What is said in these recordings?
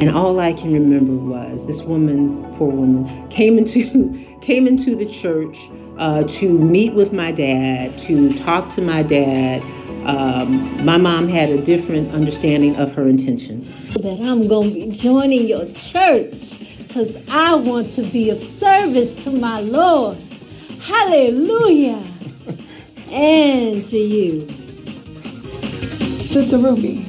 And all I can remember was this woman, poor woman, came into came into the church uh, to meet with my dad, to talk to my dad. Um, my mom had a different understanding of her intention. That I'm going to be joining your church because I want to be of service to my Lord. Hallelujah. and to you. Sister Ruby,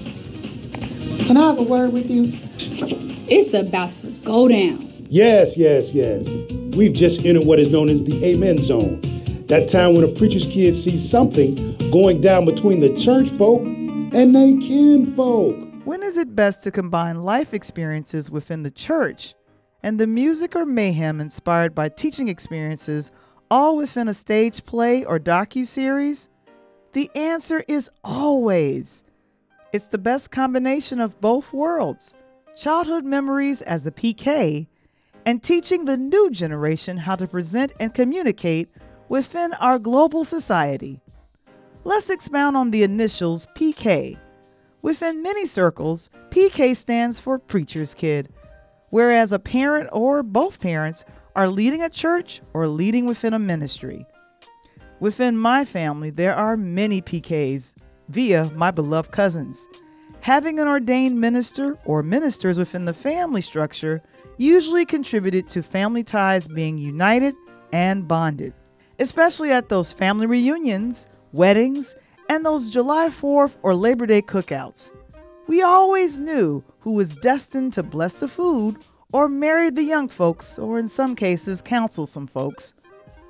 can I have a word with you? It's about to go down. Yes, yes, yes. We've just entered what is known as the Amen Zone. That time when a preacher's kid sees something going down between the church folk and they kin folk. When is it best to combine life experiences within the church and the music or mayhem inspired by teaching experiences all within a stage play or docu-series? The answer is always. It's the best combination of both worlds childhood memories as a PK, and teaching the new generation how to present and communicate within our global society. Let's expound on the initials PK. Within many circles, PK stands for Preacher's Kid, whereas a parent or both parents are leading a church or leading within a ministry. Within my family, there are many PKs via my beloved cousins. Having an ordained minister or ministers within the family structure usually contributed to family ties being united and bonded, especially at those family reunions, weddings, and those July 4th or Labor Day cookouts. We always knew who was destined to bless the food or marry the young folks, or in some cases, counsel some folks.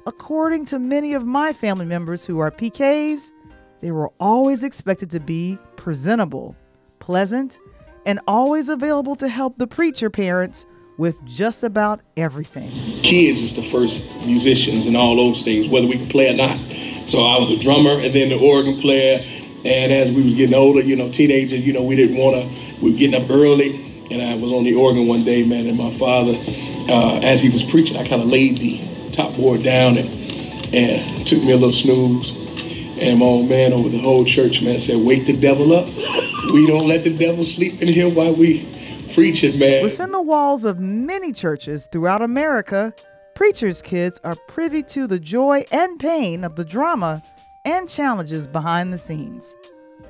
According to many of my family members who are PKs, they were always expected to be presentable, pleasant, and always available to help the preacher parents with just about everything. Kids is the first musicians and all those things, whether we could play or not. So I was a drummer and then the organ player. And as we was getting older, you know, teenagers, you know, we didn't want to, we were getting up early. And I was on the organ one day, man, and my father, uh, as he was preaching, I kind of laid the top board down and, and took me a little snooze. And my old man over the whole church, man, said, wake the devil up. We don't let the devil sleep in here while we preach it, man. Within the walls of many churches throughout America, preachers' kids are privy to the joy and pain of the drama and challenges behind the scenes.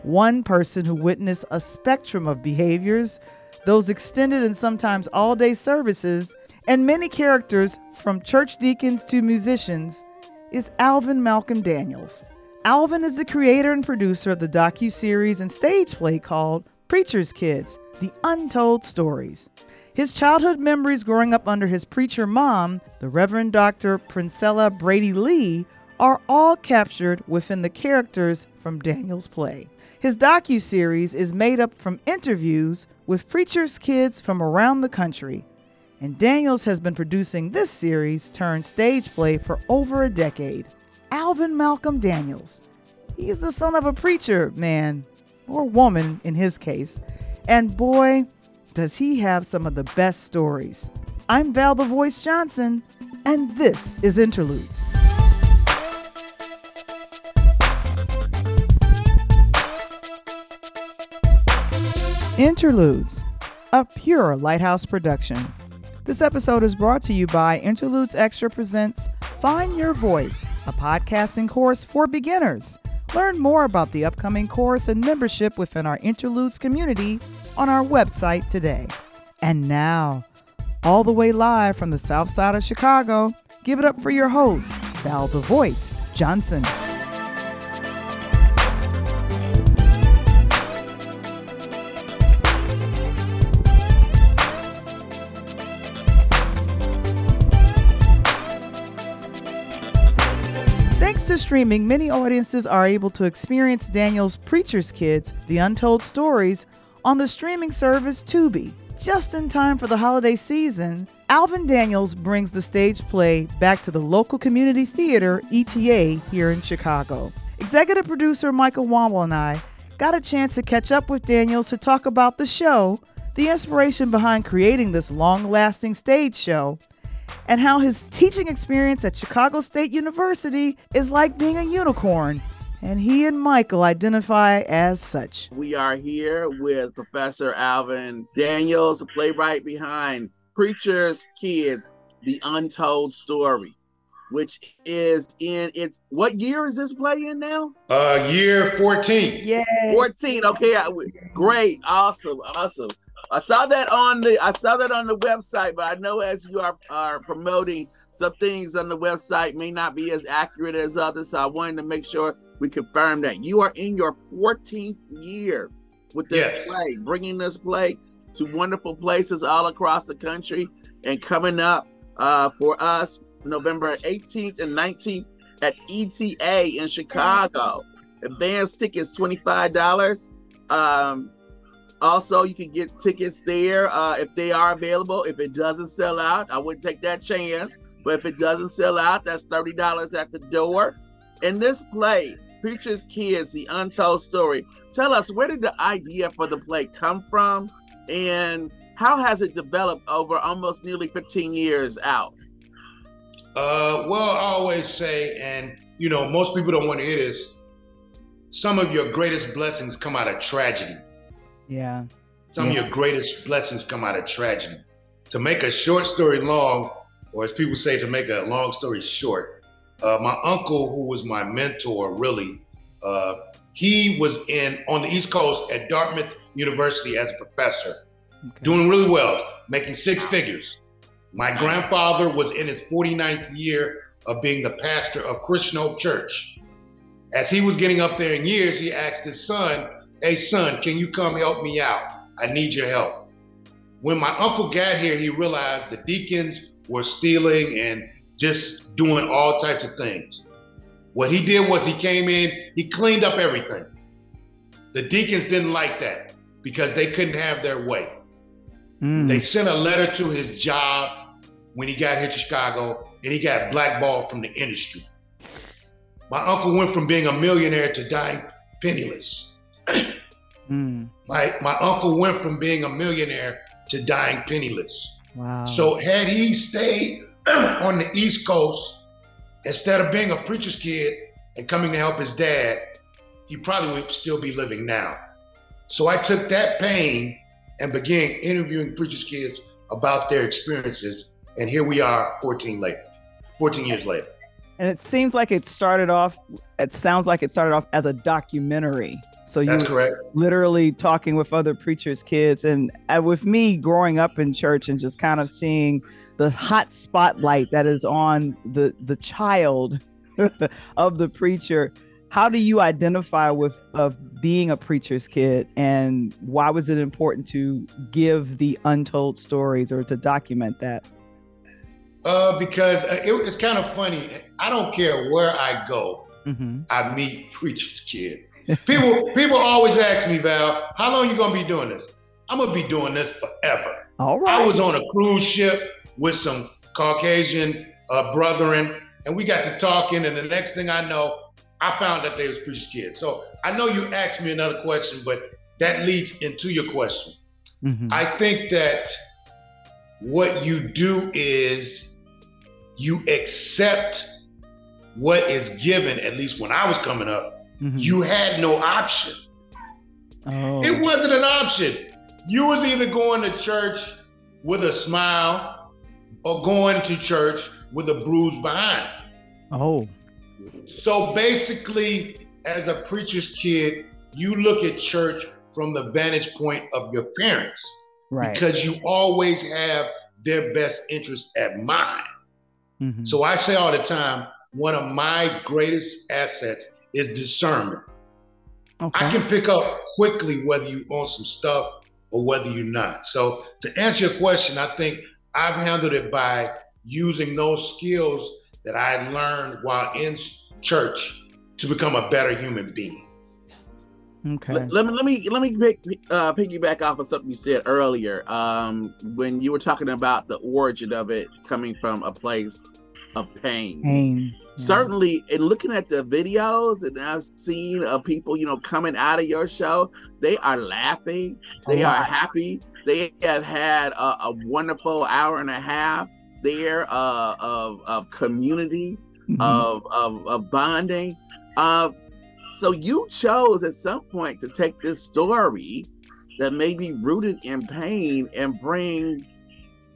One person who witnessed a spectrum of behaviors, those extended and sometimes all day services, and many characters from church deacons to musicians, is Alvin Malcolm Daniels. Alvin is the creator and producer of the docu-series and stage play called Preacher's Kids: The Untold Stories. His childhood memories growing up under his preacher mom, the Reverend Dr. Princella Brady Lee, are all captured within the characters from Daniel's play. His docu-series is made up from interviews with preachers' kids from around the country. And Daniels has been producing this series turned stage play for over a decade. Alvin Malcolm Daniels. He is the son of a preacher man, or woman in his case. And boy, does he have some of the best stories. I'm Val the Voice Johnson, and this is Interludes. Interludes, a pure Lighthouse production. This episode is brought to you by Interludes Extra Presents Find Your Voice, a podcasting course for beginners. Learn more about the upcoming course and membership within our Interludes community on our website today. And now, all the way live from the south side of Chicago, give it up for your host, Val the Voice Johnson. Streaming, many audiences are able to experience Daniel's Preacher's Kids, The Untold Stories, on the streaming service Tubi. Just in time for the holiday season, Alvin Daniels brings the stage play back to the local community theater, ETA, here in Chicago. Executive producer Michael Womble and I got a chance to catch up with Daniels to talk about the show, the inspiration behind creating this long lasting stage show, and how his teaching experience at Chicago State University is like being a unicorn and he and Michael identify as such. We are here with Professor Alvin Daniels, the playwright behind Preacher's Kids, The Untold Story, which is in its what year is this play in now? Uh, year 14. Yeah. 14. Okay, great, awesome, awesome. I saw that on the I saw that on the website, but I know as you are, are promoting some things on the website may not be as accurate as others. So I wanted to make sure we confirm that you are in your 14th year with this Yes. play, bringing this play to wonderful places all across the country, and coming up uh, for us November 18th and 19th at ETA in Chicago. Advance tickets $25. Um, also, you can get tickets there uh, if they are available. If it doesn't sell out, I wouldn't take that chance. But if it doesn't sell out, that's $30 at the door. In this play, Preacher's Kids, The Untold Story, tell us where did the idea for the play come from and how has it developed over almost nearly 15 years out? Uh, well, I always say, and you know, most people don't want to hear this. Some of your greatest blessings come out of tragedy. Yeah. Some of your greatest blessings come out of tragedy. To make a short story long, or as people say, to make a long story short, uh, my uncle, who was my mentor, really, uh, he was in on the East Coast at Dartmouth University as a professor, Okay. doing really well, making six figures. My grandfather was in his 49th year of being the pastor of Christian Hope Church. As he was getting up there in years, he asked his son, Hey, son, can you come help me out? I need your help. When my uncle got here, he realized the deacons were stealing and just doing all types of things. What he did was he came in, he cleaned up everything. The deacons didn't like that because they couldn't have their way. Mm. They sent a letter to his job when he got here to Chicago, and he got blackballed from the industry. My uncle went from being a millionaire to dying penniless. Mm. My my uncle went from being a millionaire to dying penniless. Wow. So had he stayed on the East Coast instead of being a preacher's kid and coming to help his dad, he probably would still be living now. So I took that pain and began interviewing preacher's kids about their experiences, and here we are 14 later, 14 years later. And it seems like it started off. It sounds like it started off as a documentary. So you were literally talking with other preachers' kids, and uh, with me growing up in church and just kind of seeing the hot spotlight that is on the the child of the preacher. How do you identify with of being a preacher's kid, and why was it important to give the untold stories or to document that? Uh, because uh, it, it's kind of funny. I don't care where I go, Mm-hmm. I meet preachers' kids. People people always ask me, Val, how long you gonna be doing this? I'm gonna be doing this forever. All right. I was on a cruise ship with some Caucasian uh, brethren, and we got to talking, and the next thing I know, I found that they was preachers' kids. So I know you asked me another question, but that leads into your question. Mhm. I think that what you do is you accept what is given, at least when I was coming up, Mhm. you had no option. Oh. It wasn't an option. You was either going to church with a smile or going to church with a bruise behind. oh. So basically, as a preacher's kid, you look at church from the vantage point of your parents Right. because you always have their best interest at mind. Mhm. So I say all the time, one of my greatest assets is discernment. okay. I can pick up quickly whether you own some stuff or whether you're not. So to answer your question, I think I've handled it by using those skills that I learned while in church to become a better human being. okay. Let, let me let me let me pick, uh, piggyback off of something you said earlier um, when you were talking about the origin of it coming from a place of pain. Pain. Yeah. Certainly, in looking at the videos and I've seen of people, you know, coming out of your show, they are laughing, they are happy, they have had a, a wonderful hour and a half there uh, of of community Mhm. of, of, of bonding. Uh, So you chose at some point to take this story that may be rooted in pain and bring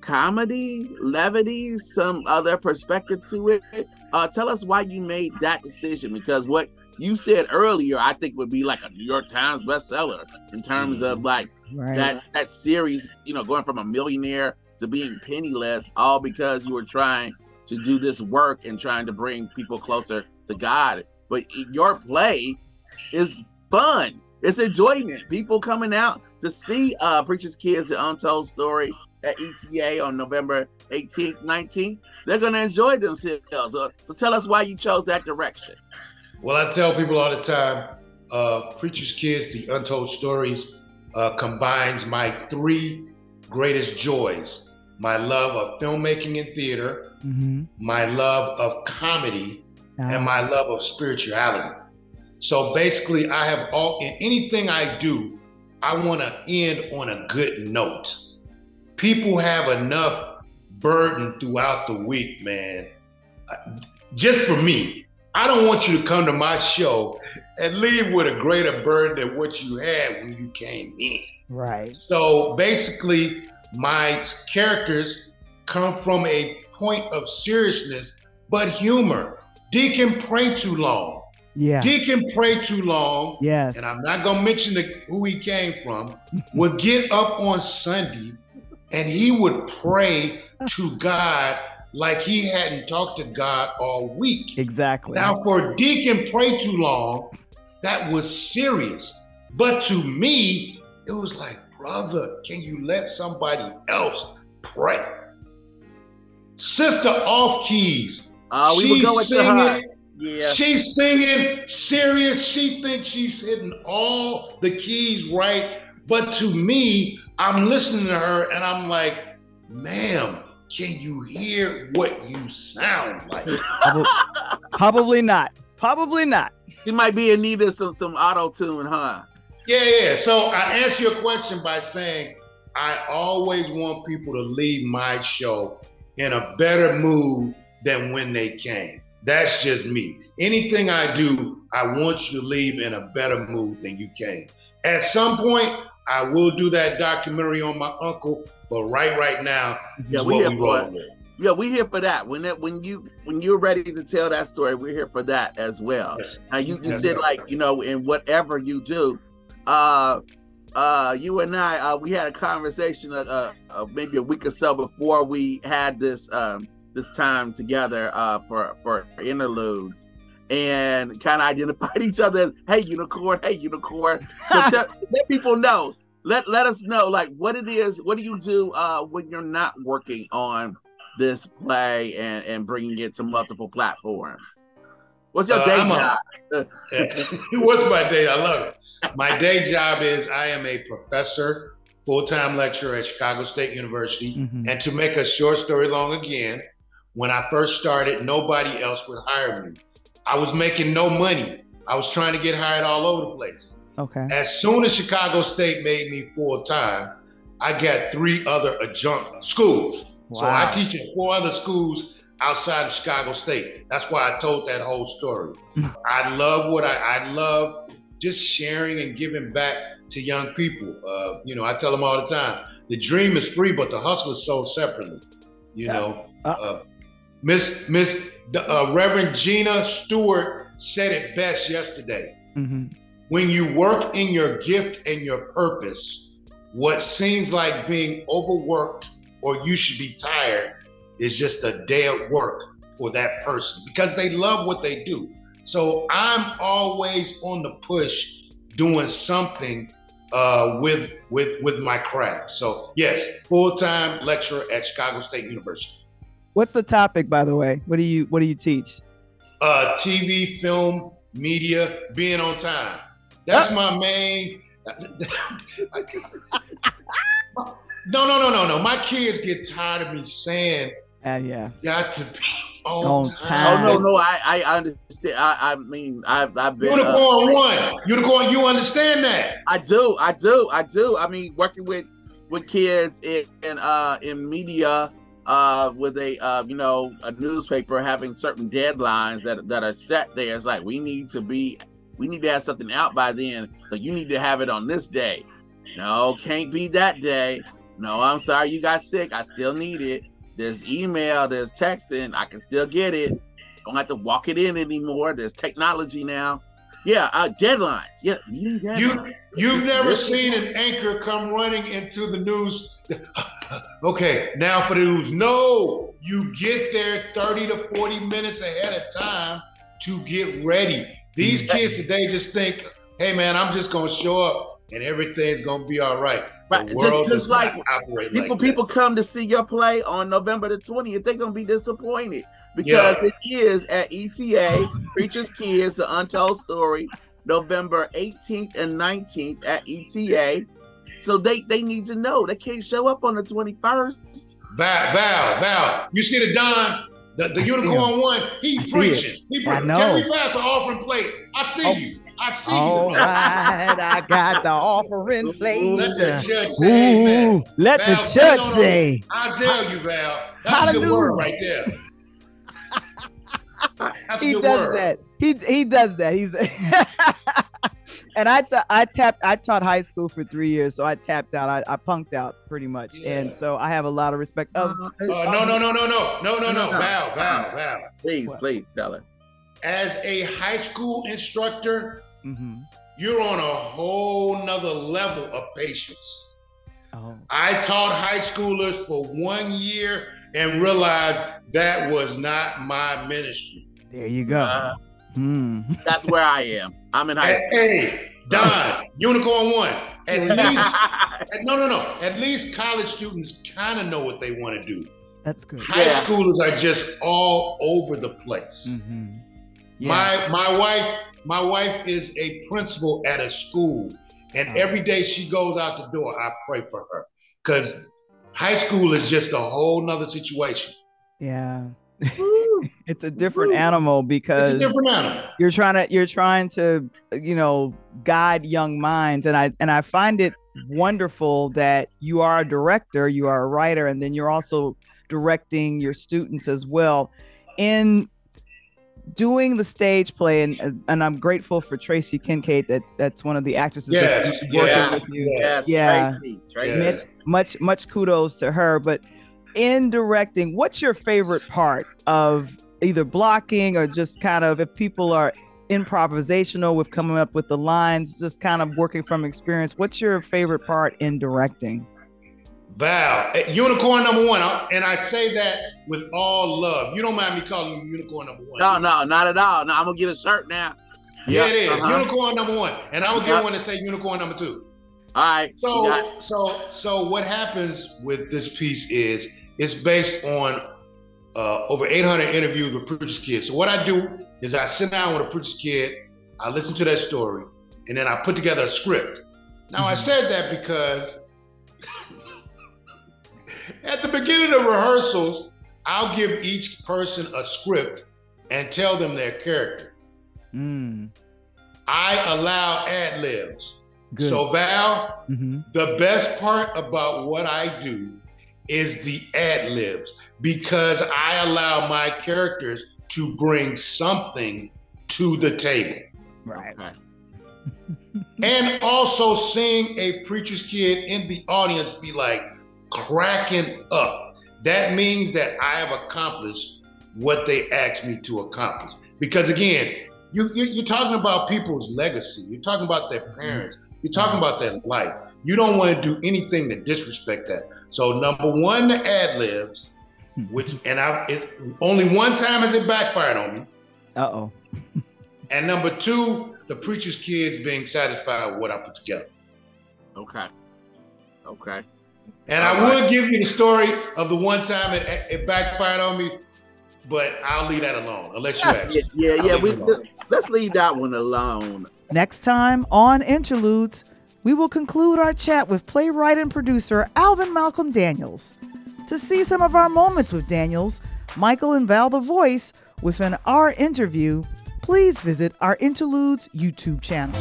comedy, levity, some other perspective to it. Uh, tell us why you made that decision because what you said earlier, I think would be like a New York Times bestseller in terms of like Right. that that series, you know, going from a millionaire to being penniless, all because you were trying to do this work and trying to bring people closer to God. But your play is fun. It's enjoyment. People coming out to see uh Preacher's Kids, the Untold Story at ETA on November 18th, 19th. They're gonna enjoy themselves. So, so tell us why you chose that direction. Well, I tell people all the time, uh, Preacher's Kids, The Untold Stories, uh, combines my three greatest joys my love of filmmaking and theater, Mm-hmm. my love of comedy, and my love of spirituality. So basically, I have all in anything I do, I want to end on a good note. People have enough burden throughout the week, man. Just for me, I don't want you to come to my show and leave with a greater burden than what you had when you came in. Right. So basically, my characters come from a point of seriousness, but humor. Deacon pray too long. Yeah. Deacon pray too long. Yes. And I'm not gonna mention the, who he came from. would get up on Sunday, and he would pray to God like he hadn't talked to God all week. Exactly. Now, for Deacon pray too long, that was serious. But to me, it was like, brother, can you let somebody else pray? Sister off keys. Uh, we would go with the heart. Yeah. She's singing serious. She thinks she's hitting all the keys right. But to me, I'm listening to her and I'm like, ma'am, can you hear what you sound like? Probably, probably not. Probably not. She might be in need of some some auto tune, huh? Yeah, yeah. So I answer your question by saying I always want people to leave my show in a better mood than when they came. That's just me. Anything I do, I want you to leave in a better mood than you came. At some point, I will do that documentary on my uncle, but right right now, Yeah, we here we for. Yeah, we here for that. When that when you when you're ready to tell that story, we're here for that as well. Yes. Now you, you Yes, said sir. like, you know, in whatever you do, uh uh you and I uh we had a conversation uh, uh, uh maybe a week or so before we had this um this time together uh for for interludes and kind of identified each other as hey unicorn, hey unicorn. So tell, let people know. Let let us know like what it is, what do you do uh when you're not working on this play and and bringing it to multiple platforms? What's your Uh, day I'm a- job? What's my day? I love it. My day job is I am a professor, full-time lecturer at Chicago State University. Mhm. And to make a short story long again, when I first started, nobody else would hire me. I was making no money. I was trying to get hired all over the place. Okay. As soon as Chicago State made me full time, I got three other adjunct schools. Wow. So I teach at four other schools outside of Chicago State. That's why I told that whole story. I love what I, I love just sharing and giving back to young people. Uh, you know, I tell them all the time, the dream is free, but the hustle is sold separately. You know, Uh- uh, Miss Miss uh, Reverend Gina Stewart said it best yesterday hmm when you work in your gift and your purpose, what seems like being overworked or you should be tired is just a day at work for that person because they love what they do. So I'm always on the push doing something uh, with with with my craft. So yes, full-time lecturer at Chicago State University. What's the topic, by the way? What do you What do you teach? uh, TV, film, media, being on time. That's my main. no, no, no, no, no. My kids get tired of me saying Uh, yeah. got to be on, On Oh time. no, no, I I understand. I I mean I've I've been uh, Unicorn one. Unicorn, you understand that? I do, I do, I do. I mean, working with with kids in, in uh in media, uh, with a uh you know a newspaper having certain deadlines that that are set there. It's like we need to be We need to have something out by then. So you need to have it on this day. No, can't be that day. No, I'm sorry you got sick. I still need it. There's email, there's texting. I can still get it. Don't have to walk it in anymore. There's technology now. Yeah, uh, deadlines. Yeah, meeting deadlines. You you've never seen an anchor come running into the news. okay, now for the news. No, you get there 30 to 40 minutes ahead of time to get ready. These Mm-hmm. kids today just think, hey man, I'm just gonna show up and everything's gonna be all right. Right, just- just like people like people come to see your play on November the 20th, they're gonna be disappointed because Yeah. it is at ETA, Preacher's Kids, the Untold Story, November 18th and 19th at ETA. So they they need to know they can't show up on the 21st. Val, Val, Val. You see the Don, the, the unicorn one? He I preaching. He I pre- know. Can we pass an offering plate? I see Oh. you. I see All you. right, I got the offering plate. Let the church say. Ooh, let the Val, church say. I tell you, Val. That's a good Hallelujah. word right there. That's he does word. that. He he does that. He's and I I tapped I taught high school for three years, so I tapped out. I, I punked out pretty much, and so I have a lot of respect. Of Uh, no, no, no, no, no, no, no, no, No, no. Val, Val, Val. Please, What? please tell. As a high school instructor, Mhm. you're on a whole nother level of patience. Oh, I taught high schoolers for one year and realized that was not my ministry. there you go. Uh, Hmm. that's where I am. I'm in high Hey, school. hey, Don, Unicorn One. At least, no, no, no. At least college students kind of know what they want to do. That's good. High Yeah. schoolers are just all over the place. hmm My my wife, my wife is a principal at a school, and Oh. every day she goes out the door, I pray for her. Because high school is just a whole nother situation. yeah. It's a different animal It's because a different animal. you're trying to you're trying to you know guide young minds and i and i find it wonderful that you are a director you are a writer and then you're also directing your students as well in doing the stage play and and i'm grateful for tracy kincaid that that's one of the actresses Yes, that's working yes, with you yes, Yeah. Tracy. Tracy. Yes. much much kudos to her but in directing what's your favorite part of either blocking or just kind of if people are improvisational with coming up with the lines just kind of working from experience what's your favorite part in directing Val, eh, unicorn number one, and I say that with all love. You don't mind me calling you unicorn number one? No, no, not at all. No, I'm gonna get a shirt now. Yeah, Yep, it is uh-huh. unicorn number one, and I will get Yep. one to say unicorn number two. All right. So, you so, so what happens with this piece is it's based on uh, over 800 interviews with preachers' kids. So what I do is I sit down with a preacher's kid, I listen to their story, and then I put together a script. Now I said that because at the beginning of rehearsals, I'll give each person a script and tell them their character. mm, I allow ad libs. So Val, Mhm. the best part about what I do is the ad libs because I allow my characters to bring something to the table. right Okay. And also seeing a preacher's kid in the audience be like cracking up. That means that I have accomplished what they asked me to accomplish. Because again, you, you, you're talking about people's legacy. You're talking about their mm-hmm. parents. You're talking about that life. You don't want to do anything to disrespect that. So number one, the ad libs, hmm. which and I it, only one time has it backfired on me. uh-oh And number two, the preacher's kids being satisfied with what I put together. Okay. Okay. And All I right. would give you the story of the one time it, it backfired on me, but I'll leave that alone unless you ask. Yeah, yeah, yeah. We, let's leave that one alone. Next time on Interludes, we will conclude our chat with playwright and producer Alvin Malcolm Daniels. To see some of our moments with Daniels, Michael and Val the Voice within our interview, please visit our Interludes YouTube channel.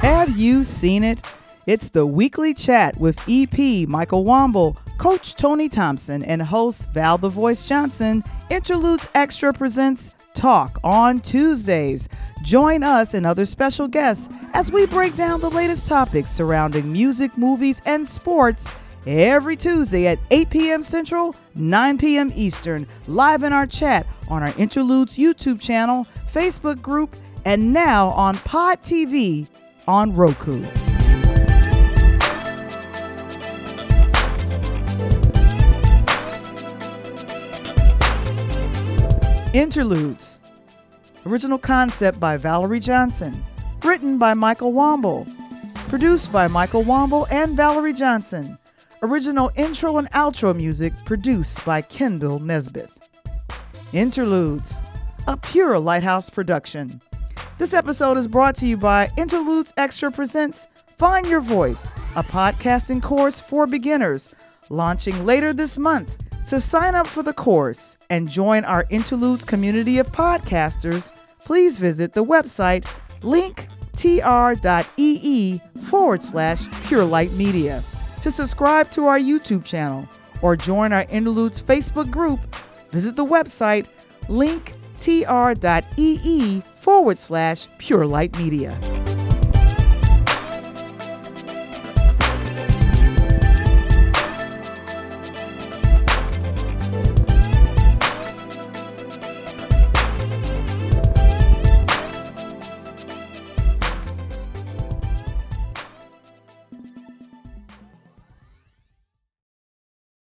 Have you seen it? It's the weekly chat with EP Michael Womble, Coach Tony Thompson and host Val the Voice Johnson, Interludes Extra presents Talk on Tuesdays. Join us and other special guests as we break down the latest topics surrounding music, movies, and sports every Tuesday at 8 p.m. Central, 9 p.m. Eastern, live in our chat on our Interludes YouTube channel, Facebook group, and now on Pod TV on Roku. Interludes. Original concept by Valerie Johnson. Written by Michael Womble. Produced by Michael Womble and Valerie Johnson. Original intro and outro music produced by Kendall Nesbitt. Interludes. A pure Lighthouse production. This episode is brought to you by Interludes Extra Presents Find Your Voice, a podcasting course for beginners, launching later this month. To sign up for the course and join our Interludes community of podcasters, please visit the website linktr.ee forward slash purelight media. To subscribe to our YouTube channel or join our Interludes Facebook group, visit the website linktr.ee forward slash purelight media.